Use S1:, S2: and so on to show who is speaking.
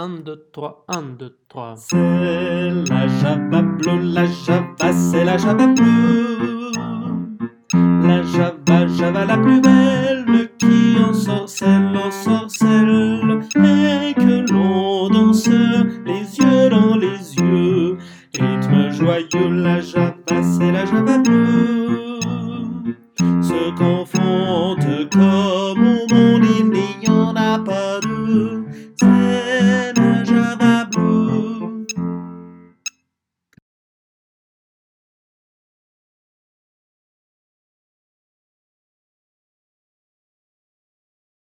S1: 1, 2, 3, 1, 2, 3.
S2: C'est la java bleue, la java, c'est la java bleue. La java, java la plus belle, qui en sorcelle, en sorcelle, et que l'on danse les yeux dans les yeux. Rythme joyeux, la java, c'est la java bleue. Se confond